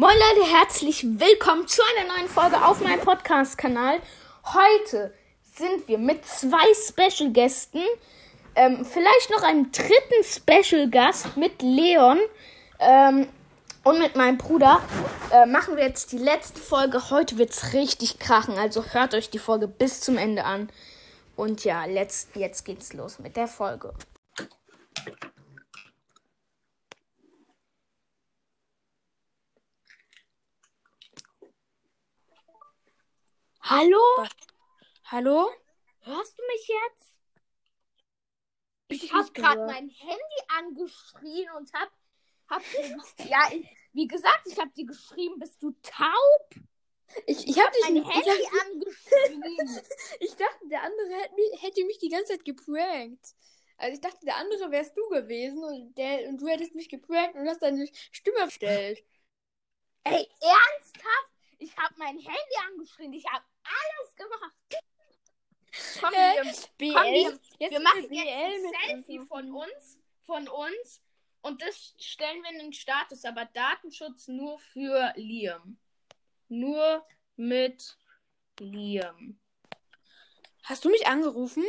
Moin Leute, herzlich willkommen zu einer neuen Folge auf meinem Podcast-Kanal. Heute sind wir mit zwei Special-Gästen, ähm, vielleicht noch einem dritten Special-Gast mit Leon ähm, und mit meinem Bruder. Äh, machen wir jetzt die letzte Folge. Heute wird es richtig krachen, also hört euch die Folge bis zum Ende an. Und ja, let's, jetzt geht's los mit der Folge. Hallo? Hallo? Hörst du mich jetzt? Ich Ich habe gerade mein Handy angeschrien und hab, hab ja, ich, wie gesagt, ich habe dir geschrieben, bist du taub? Ich, ich hab dich Mein nicht. Ich, Handy hab, angeschrien. ich dachte, der andere hätte mich, hätte mich die ganze Zeit geprankt. Also ich dachte, der andere wärst du gewesen und, der, und du hättest mich geprankt und hast deine Stimme verstellt. Ey, ernsthaft? Ich habe mein Handy angeschrien. Ich habe alles gemacht. Komm, Äh, wir, BL. komm, wir, jetzt wir machen BL jetzt ein Selfie von uns, von uns und das stellen wir in den Status, aber Datenschutz nur für Liam. Nur mit Liam. Hast du mich angerufen?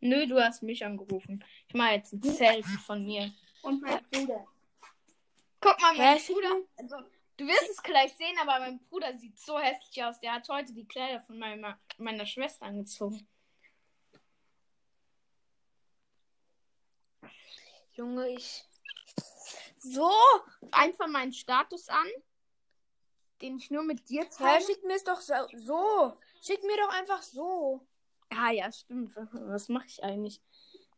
Nö, du hast mich angerufen. Ich mache jetzt ein Selfie von mir. Und mein Bruder. Guck mal, mein Hä, Bruder. Also, du wirst es gleich sehen, aber mein Bruder sieht so hässlich aus. Der hat heute die Kleider von meiner, meiner Schwester angezogen. Junge, ich. So, einfach meinen Status an, den ich nur mit dir teile. schick mir es doch so, so. Schick mir doch einfach so. Ah ja, stimmt. Was mache ich eigentlich?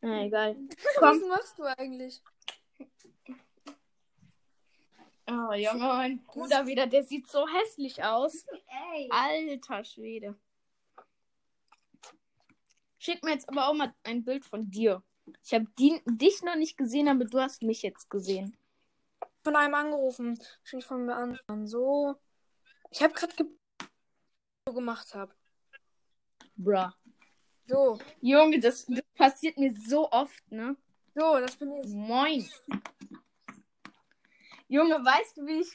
Na egal. Was machst du eigentlich? Oh Junge, mein Bruder wieder, der sieht so hässlich aus. Ey. Alter Schwede. Schick mir jetzt aber auch mal ein Bild von dir. Ich habe dich noch nicht gesehen, aber du hast mich jetzt gesehen. Von einem angerufen. Schick von mir an. So. Ich habe gerade ge so gemacht habe. Bruh. So. Junge, das, das passiert mir so oft, ne? So, das bin ich. Moin. Junge, weißt du, wie ich,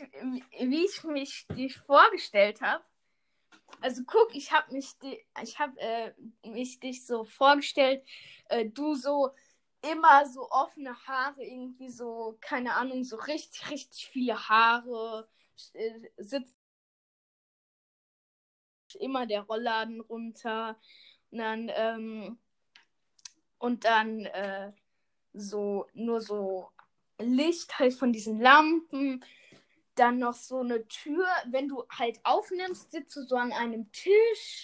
wie ich mich dich vorgestellt habe? Also guck, ich habe mich, ich habe äh, mich dich so vorgestellt, äh, du so immer so offene Haare, irgendwie so, keine Ahnung, so richtig, richtig viele Haare, äh, sitzt immer der Rollladen runter und dann, ähm, und dann, äh, so, nur so Licht halt von diesen Lampen. Dann noch so eine Tür. Wenn du halt aufnimmst, sitzt du so an einem Tisch.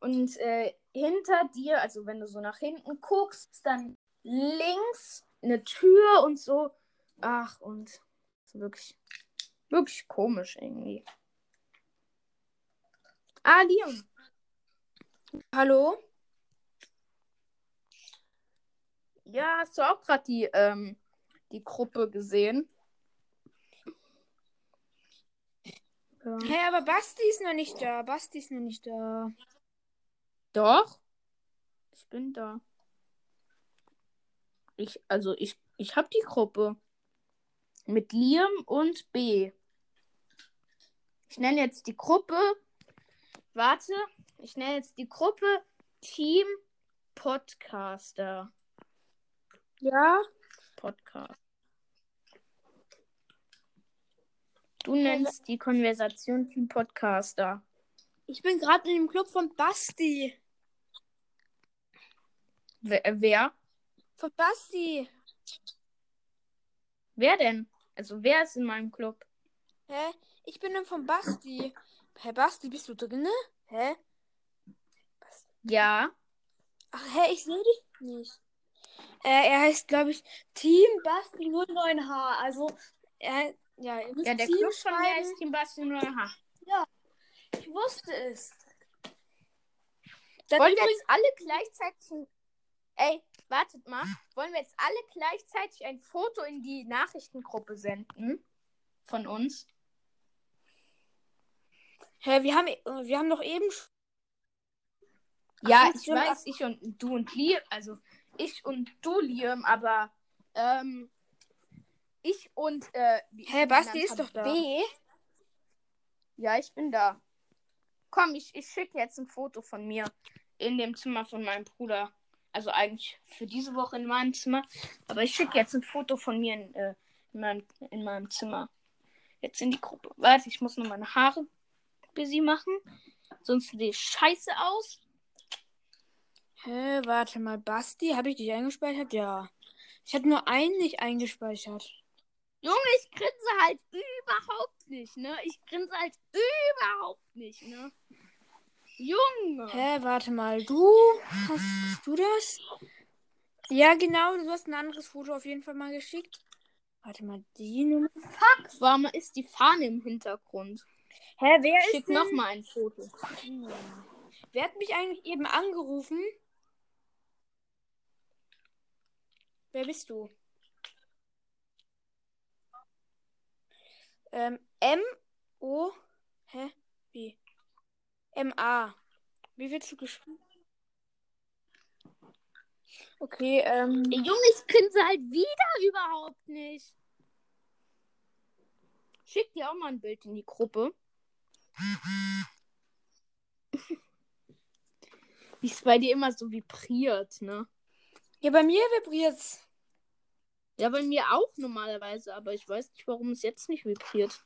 Und äh, hinter dir, also wenn du so nach hinten guckst, ist dann links eine Tür und so. Ach, und wirklich, wirklich komisch irgendwie. Ah, Leon. Hallo? Ja, hast du auch gerade die, ähm, die Gruppe gesehen? Ja. Hä, aber Basti ist noch nicht da. Basti ist noch nicht da. Doch. Ich bin da. Ich, also ich, ich habe die Gruppe. Mit Liam und B. Ich nenne jetzt die Gruppe. Warte. Ich nenne jetzt die Gruppe Team Podcaster. Ja? Podcast. Du nennst die Konversation Team Podcaster. Ich bin gerade in dem Club von Basti. Wer? Wer, Von Basti. wer denn? Also wer ist in meinem Club? Hä? Ich bin dann von Basti. Hä, Basti, bist du drinne? Hä? Ja. Ach, hä, ich sehe dich nicht. Äh, er heißt, glaube ich, Team Basti 09H. Also, er, ja, ihr müsst Ja, der Team Club von mir ist Team Basti 09H. Ich wusste es. Dann Wollen wir jetzt alle gleichzeitig. Ey, wartet mal. Wollen wir jetzt alle gleichzeitig ein Foto in die Nachrichtengruppe senden? Von uns? hä, wir haben, äh, wir haben doch eben. Ja, ich weiß, ich und du und Liam, also ich und du, Liam, aber ähm, ich und äh, wie Hä, ihn Basti ist doch da. B. Ja, ich bin da. Komm, ich, ich schicke jetzt ein Foto von mir in dem Zimmer von meinem Bruder. Also eigentlich für diese Woche in meinem Zimmer. Aber ich schicke jetzt ein Foto von mir in, äh, in, meinem, in meinem Zimmer. Jetzt in die Gruppe. Warte, ich muss noch meine Haare busy machen. Sonst sehe ich scheiße aus. Hä, warte mal, Basti, habe ich dich eingespeichert? Ja. Ich hatte nur einen nicht eingespeichert. Junge, ich grinse halt überhaupt nicht, ne? Ich grinse halt überhaupt nicht, ne? Junge. Hä, warte mal, du? Hast, du das? Ja, genau, du hast ein anderes Foto auf jeden Fall mal geschickt. Warte mal, die Nummer. Fuck, warum ist die Fahne im Hintergrund? Hä, wer ist Schick noch mal ein Foto. Hm. Wer hat mich eigentlich eben angerufen? Wer bist du? Ähm, M O Hä? Wie? M A. Wie willst du geschrieben? Okay, ähm. Junge, ich grinse halt wieder überhaupt nicht. Schick dir auch mal ein Bild in die Gruppe. Wie es bei dir immer so vibriert, ne? Ja, bei mir vibriert's. Ja, bei mir auch normalerweise, aber ich weiß nicht, warum es jetzt nicht vibriert.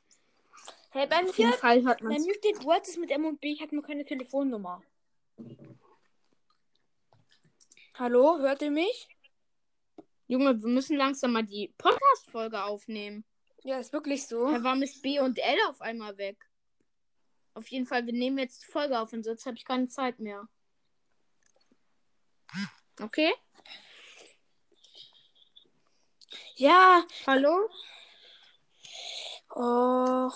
Hä, bei Auf jeden mir, Fall hat bei mir steht WhatsApp mit M und B, ich habe nur keine Telefonnummer. Hallo, hört ihr mich? Junge, wir müssen langsam mal die Podcast-Folge aufnehmen. Ja, ist wirklich so. Hä, warum ist B und L auf einmal weg? Auf jeden Fall, wir nehmen jetzt die Folge auf und sonst habe ich keine Zeit mehr. Okay? Ja. Hallo? Oh.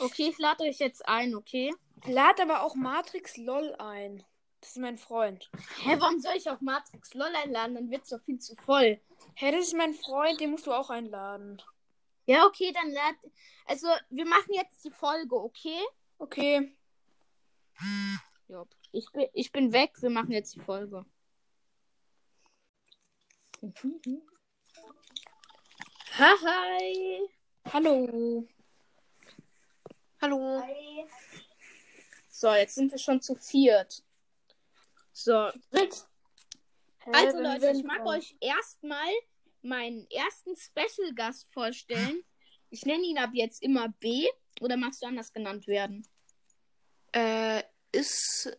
Okay, ich lade euch jetzt ein, okay? Lad aber auch Matrix LOL ein. Das ist mein Freund. Hä, warum soll ich auf Matrix LOL einladen? Dann wird's doch viel zu voll. Hä, das ist mein Freund, den musst du auch einladen. Ja, okay, dann lad. Also, wir machen jetzt die Folge, okay? Okay. Ja. Ich bin, ich bin weg, wir machen jetzt die Folge. Ha, hi. Hallo. Hallo. So, jetzt sind wir schon zu viert. So, also Leute, ich mag euch erstmal meinen ersten Special-Gast vorstellen. Ich nenne ihn ab jetzt immer B. Oder magst du anders genannt werden? Äh, ist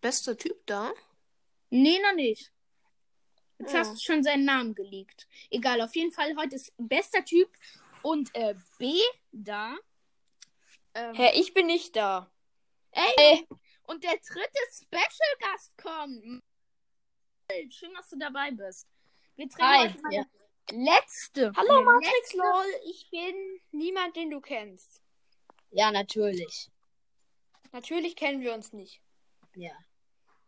bester Typ da? Nee, noch nicht. Jetzt Ja. hast du schon seinen Namen geleakt. Egal, auf jeden Fall, heute ist bester Typ und äh, B da. Ähm, Hä, ich bin nicht da. ey, und der dritte Special-Gast kommt. Schön, dass du dabei bist. Wir treffen heute ja. letzte. Hallo Matrix LOL, ich bin niemand, den du kennst. Ja, natürlich. Natürlich kennen wir uns nicht. Ja.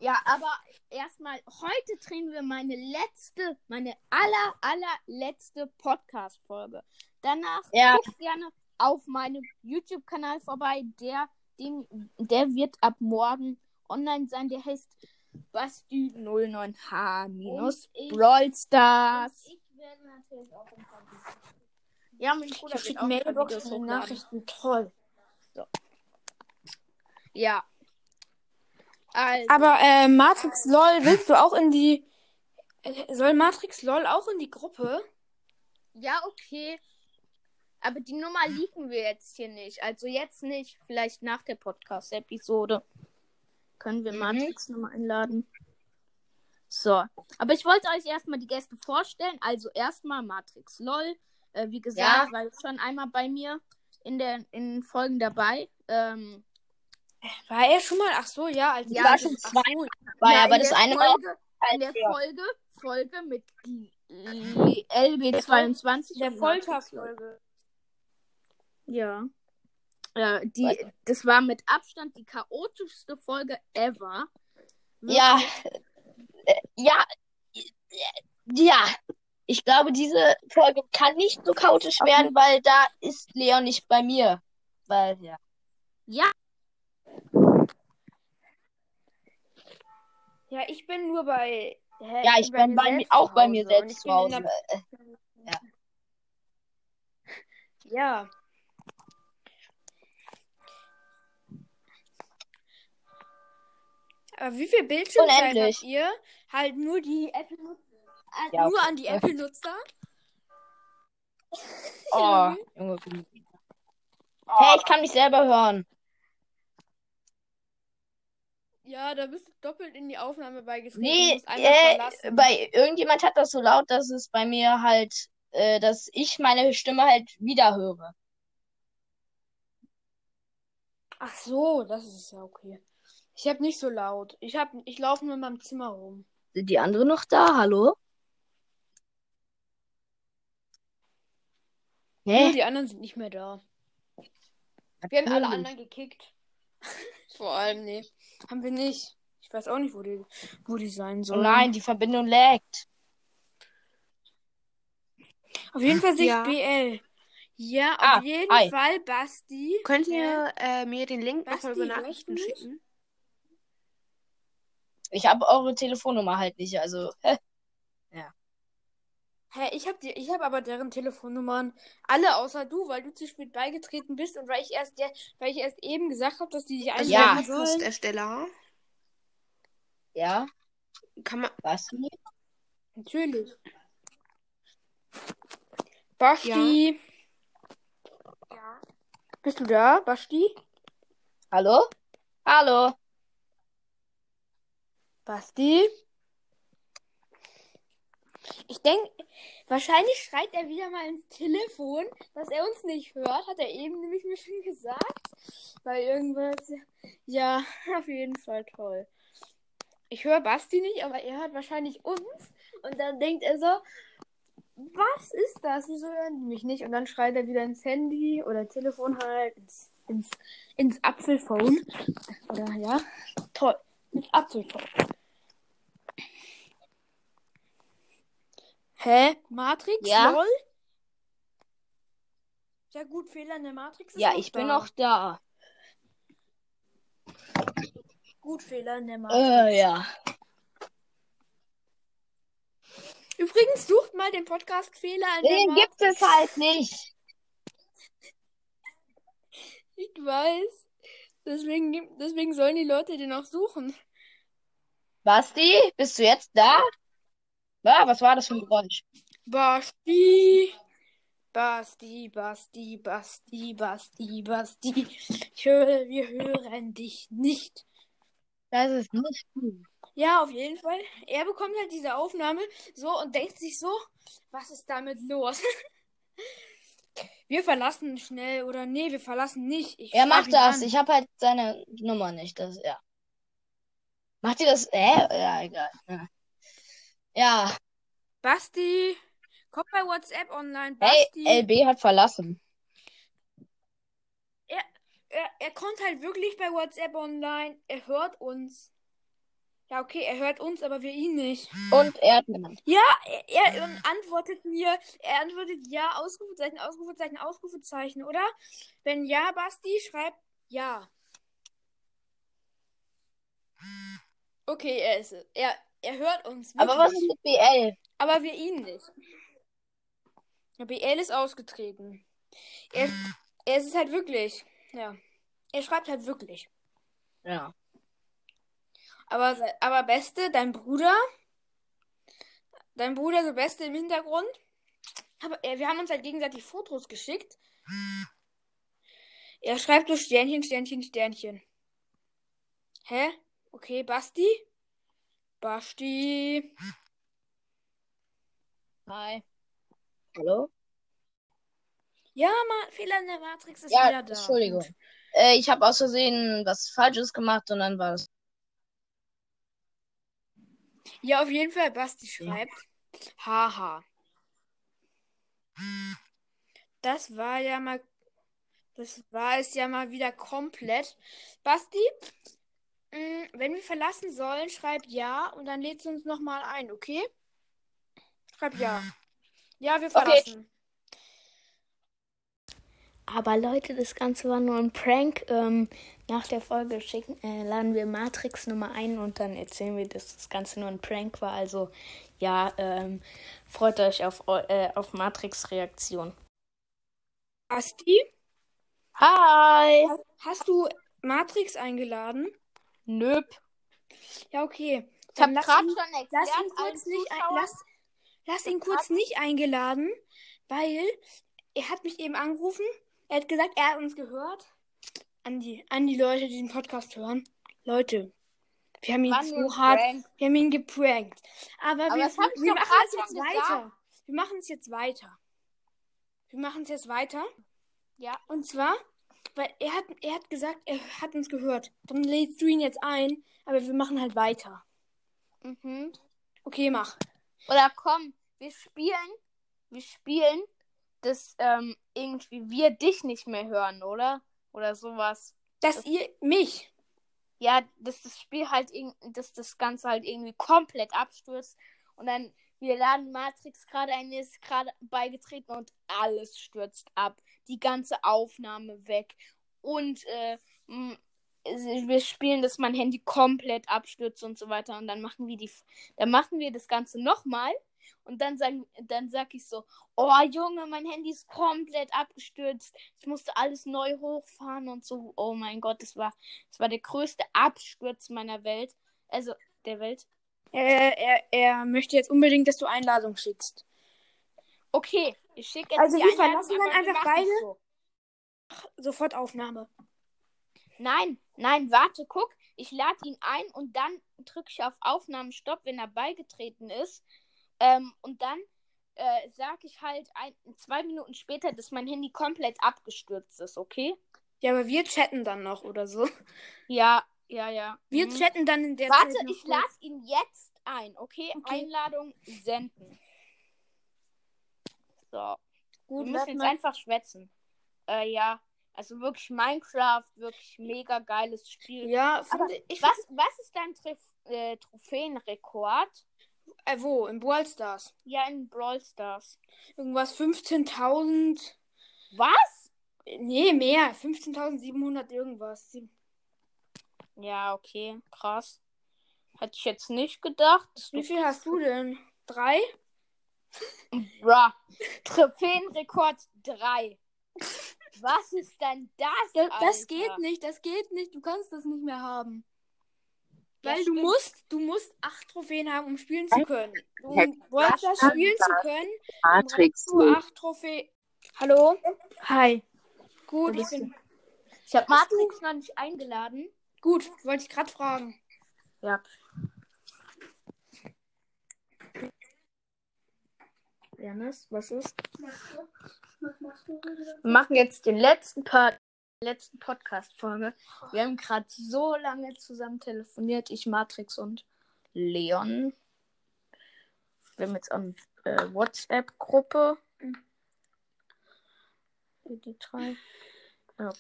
Ja, aber erstmal, heute drehen wir meine letzte, meine aller, allerletzte Podcast-Folge. Danach Ja. guckt gerne auf meinem YouTube-Kanal vorbei. Der, Ding, der wird ab morgen online sein. Der heißt Basti09H minus Brawl Stars. Ich werde natürlich auch im Ja, mein Bruder Ich auch Mailbox. Nachrichten. Toll. Ja. Also, Aber äh, Matrix LOL, willst du auch in die. Äh, soll Matrix LOL auch in die Gruppe? Ja, okay. Aber die Nummer liegen wir jetzt hier nicht. Also jetzt nicht. Vielleicht nach der Podcast-Episode. Können wir Mhm. Matrix nochmal einladen. So. Aber ich wollte euch erstmal die Gäste vorstellen. Also erstmal Matrix LOL. Äh, wie gesagt, Ja. war schon einmal bei mir in, der, in den Folgen dabei. Ähm, War er schon mal? Ach so, ja. Als Ja, war schon zwei. so. War ja, aber das eine war Folge, in der. Folge, Folge mit LB22. Der. Folterfolge. Ja. Ja, die, das war mit Abstand die chaotischste Folge ever. Ja. Äh, Ja. Ja. Ich glaube, diese Folge kann nicht so chaotisch werden, weil da ist Leon nicht bei mir. Weil, ja. Ja, Ja, ich bin nur bei. Hä, Ja, ich bin bei mir, auch bei mir selbst zu Hause. der- Äh, Ja. Aber wie viel Bildschirmzeit habt ihr? Halt nur die Apple-Nutzer. Äh, Ja, nur okay. an die Apple-Nutzer? Oh, Junge. Hey, ich kann mich selber hören. Ja, da bist du doppelt in die Aufnahme beigetreten. Nee, äh, bei irgendjemand hat das so laut, dass es bei mir halt, äh, dass ich meine Stimme halt wieder höre. Ach so, das ist ja okay. Ich hab nicht so laut. Ich hab, ich laufe nur in meinem Zimmer rum. Sind die anderen noch da? Hallo? Hä? die anderen sind nicht mehr da. Wir haben alle anderen gekickt. Vor allem, nee. Haben wir nicht. Ich weiß auch nicht, wo die, wo die sein Oh sollen. nein, die Verbindung laggt. Auf jeden Fall sehe ich Ja. BL. Ja, auf Ah, jeden hi. Fall, Basti. Könnt Ja. ihr äh, mir den Link Basti, nochmal über Nachrichten schicken? Ich habe eure Telefonnummer halt nicht, also. Hä, ich hab die, ich hab aber deren Telefonnummern alle außer du, weil du zu spät beigetreten bist und weil ich erst der, weil ich erst eben gesagt habe, dass die dich Also Ja. einladen der sollen. Podcast-Ersteller. Ja, Kann man. was? Natürlich. Basti. Ja. Bist du da, Basti? Hallo? Hallo? Basti? Ich denke, wahrscheinlich schreit er wieder mal ins Telefon, dass er uns nicht hört. Hat er eben nämlich mir schon gesagt. Weil irgendwas. Ja, auf jeden Fall toll. Ich höre Basti nicht, aber er hört wahrscheinlich uns. Und dann denkt er so, was ist das? Wieso hören die mich nicht? Und dann schreit er wieder ins Handy oder Telefon halt, ins, ins, ins Apfelphone. Oder ja, toll. Ins Apfelphone. Hä? Matrix? Ja? LOL? Ja gut, Fehler in der Matrix ist Ja, ich bin da. noch da. Gut, Fehler in der Matrix. Äh, ja. Übrigens, sucht mal den Podcast Fehler in der Den Matrix. gibt es halt nicht. Ich weiß. Deswegen, deswegen sollen die Leute den auch suchen. Basti, bist du jetzt da? Ja, was war das für ein Geräusch? Basti. Basti, Basti, Basti, Basti, Basti. Ich höre, wir hören dich nicht. Das ist nicht gut. Ja, auf jeden Fall. Er bekommt halt diese Aufnahme so und denkt sich so, was ist damit los? Wir verlassen schnell oder nee, wir verlassen nicht. Ich Er macht das. an. Ich habe halt seine Nummer nicht. Das, ja. Macht ihr das? Hä? Ja, egal. Ja. Ja. Basti, komm bei WhatsApp online. Hey, Basti. LB hat verlassen. er, er kommt halt wirklich bei WhatsApp online. Er hört uns. Ja, okay, er hört uns, aber wir ihn nicht. Und er hat niemand. Ja, er, er antwortet mir. Er antwortet ja, Ausrufezeichen, Ausrufezeichen, Ausrufezeichen, oder? Wenn ja, Basti, schreibt ja. Okay, er ist es. Er, er hört uns. Aber was wirklich. ist mit BL? Aber wir ihn nicht. BL ist ausgetreten. Er, er ist halt wirklich. Ja. Er schreibt halt wirklich. Ja. Aber, aber Beste, dein Bruder. Dein Bruder der Beste im Hintergrund. Aber äh, wir haben uns halt gegenseitig Fotos geschickt. Er schreibt so Sternchen, Sternchen, Sternchen. Hä? Okay, Basti? Basti. Hi. Hallo? Ja, Ma Fehler in der Matrix ist Ja, wieder da. Entschuldigung. Äh, ich habe aus Versehen was Falsches gemacht und dann war es. Ja, auf jeden Fall, Basti schreibt. Haha. Das war ja mal. Das war es ja mal wieder komplett. Basti, wenn wir verlassen sollen, schreib ja und dann lädst du uns nochmal ein, okay? Schreib ja. Ja, wir verlassen. Aber Leute, das Ganze war nur ein Prank. Ähm, nach der Folge schicken, äh, laden wir Matrix Nummer ein und dann erzählen wir, dass das Ganze nur ein Prank war. Also ja, ähm, freut euch auf, äh, auf Matrix Reaktion. Asti, Hi. hast du Matrix eingeladen? Nöp. Ja, okay. Ich habe gerade ihn- schon erklärt, Lass ihn kurz nicht ein, Zuschauern- lass, lass ihn kurz nicht eingeladen, weil er hat mich eben angerufen. Er hat gesagt, er hat uns gehört. An die, an die Leute, die den Podcast hören. Leute, wir haben ihn nur so hart, Prank. wir haben ihn geprankt. Aber, Aber wir, wir machen es jetzt schon weiter. gesagt. Wir machen es jetzt weiter. Wir machen es jetzt weiter. Ja. Und zwar, weil er hat, er hat gesagt, er hat uns gehört. Dann lädst du ihn jetzt ein, aber wir machen halt weiter. Mhm. Okay, mach. Oder komm, wir spielen, wir spielen, dass ähm, irgendwie wir dich nicht mehr hören, oder? Oder sowas. Dass ihr mich. Ja, dass das Spiel halt dass das Ganze halt irgendwie komplett abstürzt und dann wir laden Matrix gerade ein, ist gerade beigetreten und alles stürzt ab. Die ganze Aufnahme weg. Und äh, wir spielen, dass mein Handy komplett abstürzt und so weiter. Und dann machen wir die, dann machen wir das Ganze nochmal. Und dann sagen, dann sag ich so, oh Junge, mein Handy ist komplett abgestürzt. Ich musste alles neu hochfahren und so. Oh mein Gott, das war, das war der größte Absturz meiner Welt. Also der Welt. Er, er, er möchte jetzt unbedingt, dass du Einladung schickst. Okay, ich schicke jetzt Also die wir Einladung, verlassen dann aber einfach beide? So. Sofort Aufnahme. Nein, nein, warte, guck. Ich lade ihn ein und dann drücke ich auf Aufnahmestopp, wenn er beigetreten ist. Ähm, und dann äh, sage ich halt ein, zwei Minuten später, dass mein Handy komplett abgestürzt ist, okay? Ja, aber wir chatten dann noch oder so. Ja, ja, ja. Wir Mhm. chatten dann in der Warte, Zeit noch ich lade ihn jetzt ein, okay? Okay. Einladung senden. So. Gut, Wir müssen warte jetzt einfach schwätzen. Äh, ja. Also wirklich Minecraft, wirklich mega geiles Spiel. Ja, ich. Was, was ist dein Trif äh, Trophäenrekord? Äh, wo? In Brawl Stars. Ja, in Brawl Stars. Irgendwas 15.000. Was? Nee, mehr. 15.700 irgendwas. Ja, okay, krass. Hätte ich jetzt nicht gedacht. Wie du- viel hast du denn? Drei? Bra. Trophäenrekord 3. Was ist denn das? Das, das geht nicht, das geht nicht. Du kannst das nicht mehr haben. Weil du musst, du musst acht Trophäen haben, um spielen zu können. Um Brawl Stars stimmt. spielen zu können, Matrix. du acht Trophäen. Hallo? Hi. Gut, ich bin. Ich habe Matrix noch nicht eingeladen. Gut, wollte ich gerade fragen. Ja. Janis, was ist? Wir machen jetzt den letzten Part, letzten Podcast-Folge. Wir haben gerade so lange zusammen telefoniert, ich, Matrix und Leon. Wir haben jetzt eine äh, WhatsApp-Gruppe. Die drei. Ja.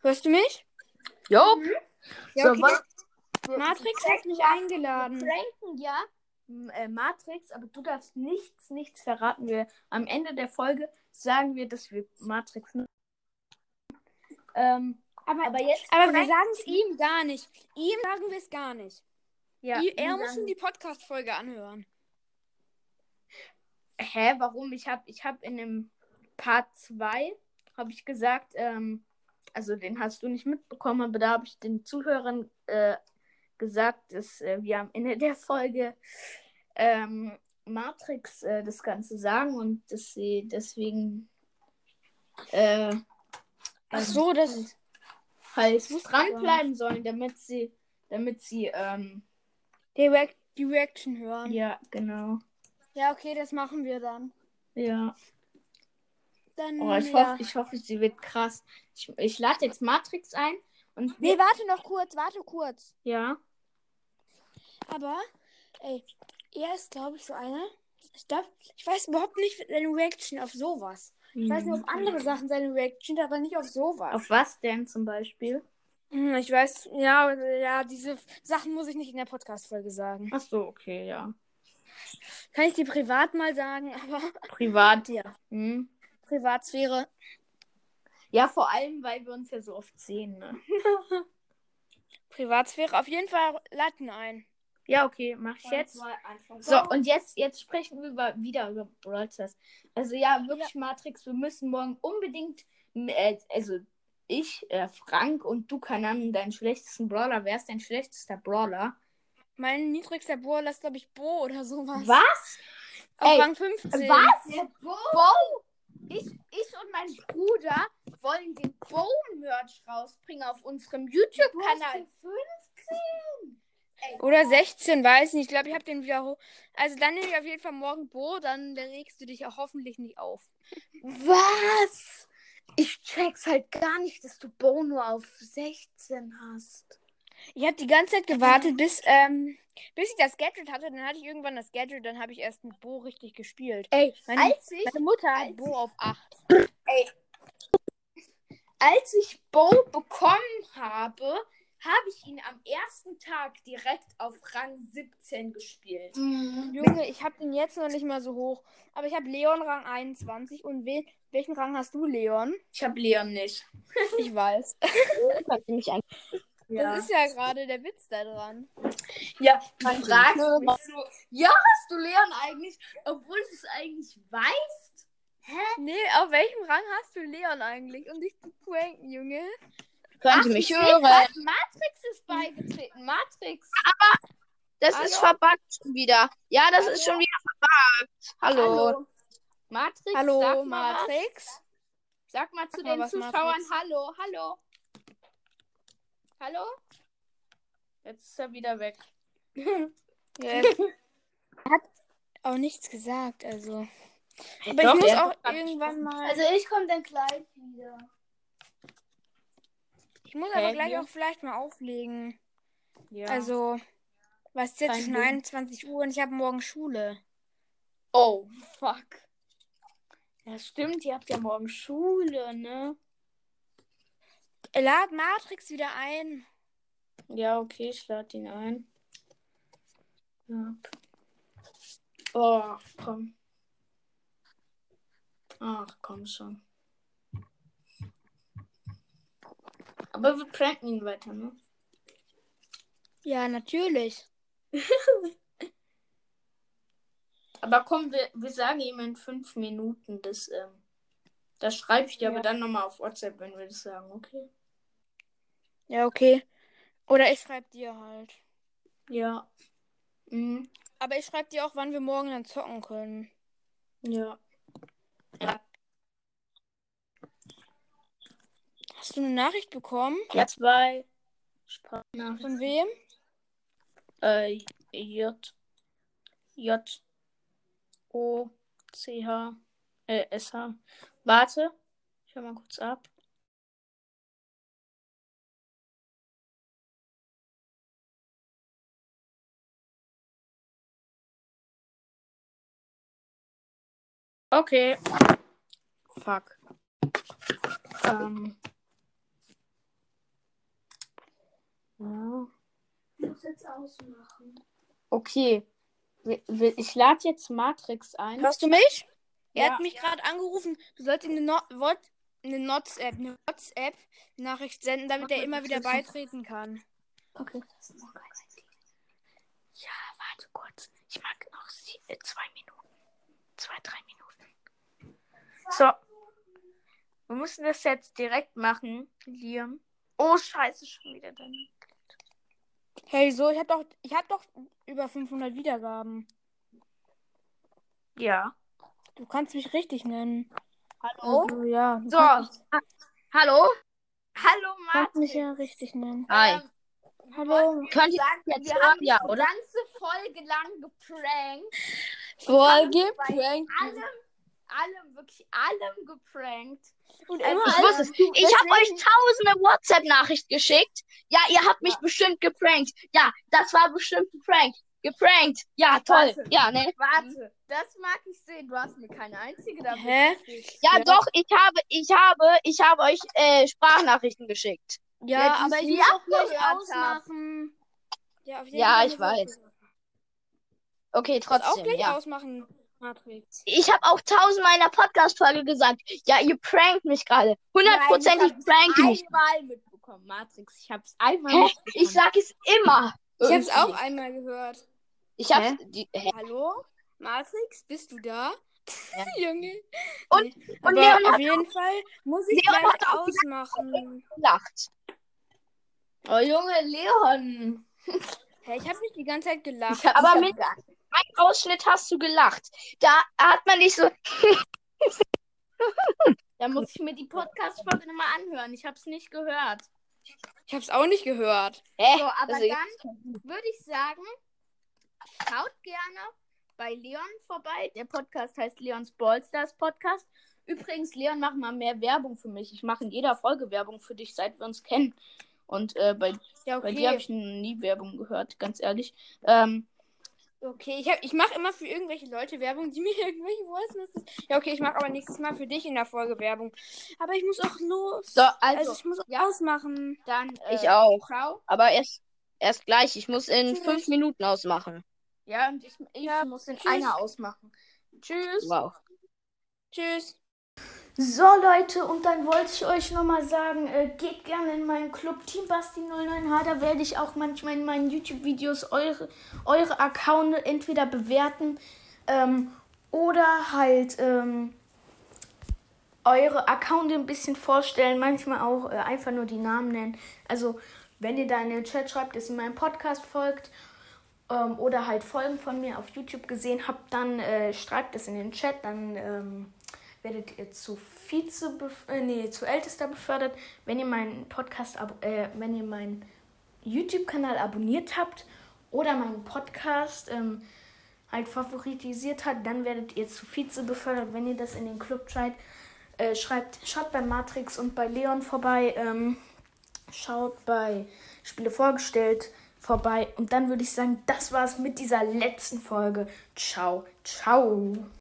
Hörst du mich? Jo. Ja, okay. so, was? Matrix hat mich eingeladen. pranken ja äh, Matrix, aber du darfst nichts, nichts verraten. Wir am Ende der Folge sagen wir, dass wir Matrix. n- Ähm, Aber, aber jetzt. aber wir sagen es ihm gar nicht. Ihm sagen wir es gar nicht. ja, I- er muss schon die Podcast-Folge anhören. Hä, warum? Ich habe ich hab in dem Part 2 habe ich gesagt, ähm, also den hast du nicht mitbekommen, aber da habe ich den Zuhörern äh, gesagt, dass äh, wir am Ende der Folge ähm, Matrix äh, das Ganze sagen und dass sie deswegen äh, Ach so, das. halt wusste ich gar dranbleiben sollen, damit sie, damit sie, ähm, Die, Reaction hören. ja, genau. Ja, okay, das machen wir dann. Ja. Dann. Oh, ich, ja. hoffe, ich hoffe, sie wird krass. Ich, ich lade jetzt Matrix ein und Nee, warte noch kurz, warte kurz. ja. Aber, ey, er ist, glaube ich, so einer. Ich, glaub, ich weiß überhaupt nicht seine Reaction auf sowas. Ich weiß nur auf andere Sachen seine Reaction, aber nicht auf sowas. Auf was denn zum Beispiel? Hm, Ich weiß, ja, ja, diese Sachen muss ich nicht in der Podcast-Folge sagen. Ach so, okay, ja. Kann ich dir privat mal sagen, aber Privat, ja. Hm. Privatsphäre. Ja, vor allem, weil wir uns ja so oft sehen, ne? Privatsphäre. Auf jeden Fall Latten ein. Ja, okay, mach ich jetzt. So, und jetzt, jetzt sprechen wir über, wieder über Brawl Stars. Also ja, wirklich Matrix, wir müssen morgen unbedingt äh, also ich, äh, Frank und du, keine Ahnung, deinen schlechtesten Brawler. Wer ist dein schlechtester Brawler? Mein niedrigster Brawler ist, glaube ich, Bo oder sowas. Was? Auf Ey, Rang 15. Was? Bo? Ich, ich und mein Bruder wollen den Bo-Merch rausbringen auf unserem YouTube-Kanal. 15? Oder 16, weiß nicht. Ich glaube, ich habe den wieder hoch. Also dann nehme ich auf jeden Fall morgen Bo, dann regst du dich auch hoffentlich nicht auf. Was? Ich check's halt gar nicht, dass du Bo nur auf 16 hast. Ich habe die ganze Zeit gewartet, bis, ähm, bis ich das Gadget hatte. Dann hatte ich irgendwann das Gadget, dann habe ich erst mit Bo richtig gespielt. Ey, Meine, als ich, meine Mutter hat Bo auf 8. als ich Bo bekommen habe, habe ich ihn am ersten Tag direkt auf Rang 17 gespielt. Junge, ich habe den jetzt noch nicht mal so hoch. Aber ich habe Leon Rang 21. Und we welchen Rang hast du, Leon? Ich habe Leon nicht. Ich weiß. An Das ist ja gerade der Witz da dran. Ja, du ich fragst mich so, ja, hast du Leon eigentlich, obwohl du es eigentlich weißt? Nee, auf welchem Rang hast du Leon eigentlich? Um dich zu pranken, Junge. Können Ach, Sie mich hören? Matrix ist beigetreten. Matrix. Das Hallo? ist verbuggt schon wieder. Ja, das ist schon wieder verbuggt. Hallo. Matrix, Hallo, sag mal was. Matrix. Sag mal zu Sag mal den Zuschauern Matrix. Hallo, hallo. Hallo? Jetzt ist er wieder weg. Er hat auch nichts gesagt, also. Aber Doch, ich muss auch irgendwann mal. Also ich komme dann gleich wieder. ich muss aber gleich auch vielleicht mal auflegen. Ja. Also, was ist jetzt Kein schon Ding. 21 Uhr und ich habe morgen Schule. Oh, fuck. Ja, stimmt, ihr habt ja morgen Schule, ne? Lad Matrix wieder ein. Ja, okay, ich lade ihn ein. Ja. Oh, komm. Ach, komm schon. Aber wir pranken ihn weiter, ne? Ja, natürlich. Aber komm, wir, wir sagen ihm in fünf Minuten, das, ähm, das schreibe ich dir aber Ja. dann nochmal auf WhatsApp, wenn wir das sagen, okay? Ja, okay. Oder ich schreibe dir halt. Ja. Mhm. Aber ich schreibe dir auch, wann wir morgen dann zocken können. Ja. Hast du eine Nachricht bekommen? Ja, zwei Sprachnachrichten. Von wem? Äh, J. J. O. C. H. Äh, S. H. Warte. Ich hör mal kurz ab. Okay. Fuck. Ähm. Ja. muss jetzt ausmachen. Okay. Ich lade jetzt Matrix ein. Hörst du mich? Er Ja. hat mich gerade angerufen. Du sollst ihm eine, no Wort eine WhatsApp, eine WhatsApp-Nachricht senden, damit er immer wieder beitreten kann. Okay. Ja, warte kurz. Ich mag noch äh, zwei Minuten. Zwei, drei Minuten. So. Wir müssen das jetzt direkt machen, Liam. Oh, scheiße, schon wieder dann. Hey, so, ich hab doch, ich hab doch über 500 Wiedergaben. Ja. Du kannst mich richtig nennen. Hallo? Also, ja. Du So. kannst, Hallo? Hallo, kannst mich ja richtig nennen. Hi. Ähm, Hallo. Könnt ihr sagen, jetzt wir haben Ja, die oder? ganze Folge lang geprankt. Voll geprankt. Allem, allem, wirklich allem geprankt. Und Also, immer Ich wusste es. Ich habe euch tausende WhatsApp-Nachricht geschickt. Ja, ihr habt mich bestimmt geprankt. Ja, das war bestimmt ein Prank. Geprankt. Ja, toll. Warte. Ja, ne? Warte, das mag ich sehen. Du hast mir keine einzige damit Hä? geschickt. Ja, Ja. doch, ich habe, ich habe, ich habe euch äh, Sprachnachrichten geschickt. Ja, Ja, die aber ich ich muss auch gleich ausmachen. Ja, auf jeden Ja, Fall ich weiß. Okay, Das auch trotzdem, gleich ja. ausmachen, Matrix. Ich habe auch tausendmal in der Podcast-Folge gesagt, ja, ihr prankt mich gerade. Hundertprozentig ich prankt mich. einmal mitbekommen, Matrix. Ich hab's einmal Hä? mitbekommen. Ich sag es immer. Ich hab's Irgendwie. auch einmal gehört. Ich hab's. Die, hä? Hallo? Matrix, bist du da? Junge. Und- Nee. und Leon auf jeden Fall muss ich Leon gleich auch ausmachen. gelacht. Oh Junge, Leon. Hey, ich habe nicht die ganze Zeit gelacht. Ich hab, Aber hab mit- gar- Ein Ausschnitt hast du gelacht. Da hat man nicht so. Da muss ich mir die Podcast-Folge nochmal anhören. Ich habe es nicht gehört. Ich habe es auch nicht gehört. Hä? So, aber Also- dann würde ich sagen, schaut gerne bei Leon vorbei. Der Podcast heißt Leons Ballstars Podcast. Übrigens, Leon, mach mal mehr Werbung für mich. Ich mache in jeder Folge Werbung für dich, seit wir uns kennen. Und äh, bei, Ja, bei dir habe okay. ich nie Werbung gehört, ganz ehrlich. Ähm, Okay, ich, hab- ich mache immer für irgendwelche Leute Werbung, die mir irgendwelche Voice. Ja, okay, ich mache aber nächstes Mal für dich in der Folge Werbung. Aber ich muss auch los. so, also, also, ich muss ja. ausmachen. dann. Äh, Ich auch. Ciao. Aber erst, erst gleich. Ich muss in Tschüss. fünf Minuten ausmachen. Ja, und ich, ich Ja, muss den tschüss. einer ausmachen. Tschüss. Wow. Tschüss. So Leute, und dann wollte ich euch nochmal sagen, äh, geht gerne in meinen Club Team Basti 09H, da werde ich auch manchmal in meinen YouTube-Videos eure, eure Accounts entweder bewerten ähm, oder halt ähm, eure Account ein bisschen vorstellen, manchmal auch äh, einfach nur die Namen nennen. Also wenn ihr da in den Chat schreibt, dass ihr meinem Podcast folgt ähm, oder halt Folgen von mir auf YouTube gesehen habt, dann äh, schreibt es in den Chat, dann ähm, werdet ihr zu Vize, äh, nee, zu Ältester befördert, wenn ihr meinen Podcast, äh, wenn ihr meinen YouTube-Kanal abonniert habt oder meinen Podcast ähm, halt favoritisiert habt, dann werdet ihr zu Vize befördert, wenn ihr das in den Club schreibt. Äh, schreibt, schaut bei Matrix und bei Leon vorbei, ähm, schaut bei Spiele vorgestellt vorbei und dann würde ich sagen, das war's mit dieser letzten Folge. Ciao, ciao.